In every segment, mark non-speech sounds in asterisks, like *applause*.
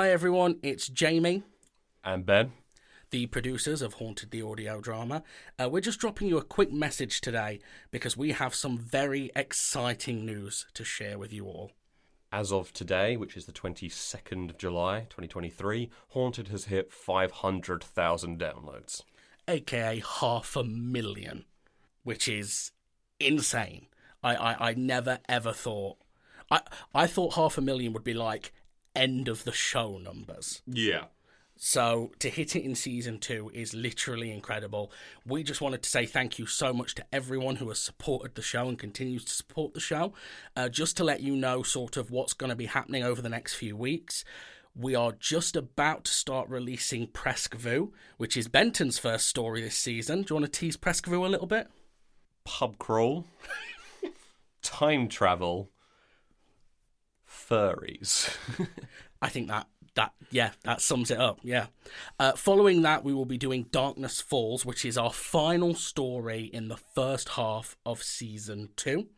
Hi everyone, it's Jamie, And Ben. the producers of Haunted the Audio Drama. Uh, we're just dropping you a quick message today because we have some very exciting news to share with you all. As of today, which is the 22nd of July 2023, Haunted has hit 500,000 downloads. aka half a million, which is insane. I, I, I never ever thought I I thought half a million would be like end of the show numbers. Yeah. So to hit it in season two is literally incredible. We just wanted to say thank you so much to everyone who has supported the show and continues to support the show. Uh, just to let you know, sort of what's going to be happening over the next few weeks. We are just about to start releasing Presque which is Benton's first story this season. Do you want to tease Presque a little bit? Pub crawl, *laughs* time travel, furries. I think that that yeah that sums it up. Yeah. Uh, following that, we will be doing Darkness Falls, which is our final story in the first half of season two.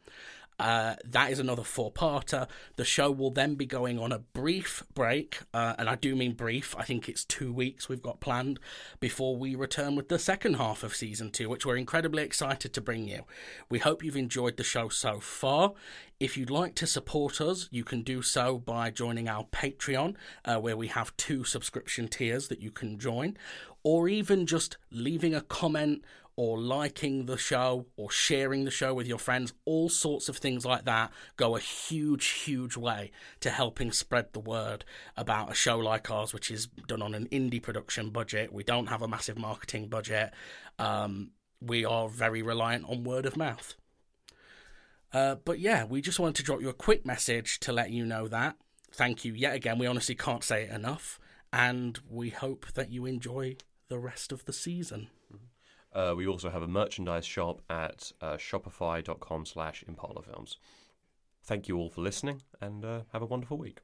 Uh, that is another four-parter. The show will then be going on a brief break, uh, and I do mean brief. I think it's two weeks we've got planned before we return with the second half of season two, which we're incredibly excited to bring you. We hope you've enjoyed the show so far. If you'd like to support us, you can do so by joining our Patreon, uh, where we have two subscription tiers that you can join, or even just leaving a comment or liking the show or sharing the show with your friends. All sorts of things like that go a huge, huge way to helping spread the word about a show like ours, which is done on an indie production budget. We don't have a massive marketing budget. Um, we are very reliant on word of mouth. Uh, but yeah, we just wanted to drop you a quick message to let you know that. Thank you yet again. We honestly can't say it enough. And we hope that you enjoy the rest of the season. Uh, we also have a merchandise shop at uh, shopify.com slash Impala Films. Thank you all for listening and uh, have a wonderful week.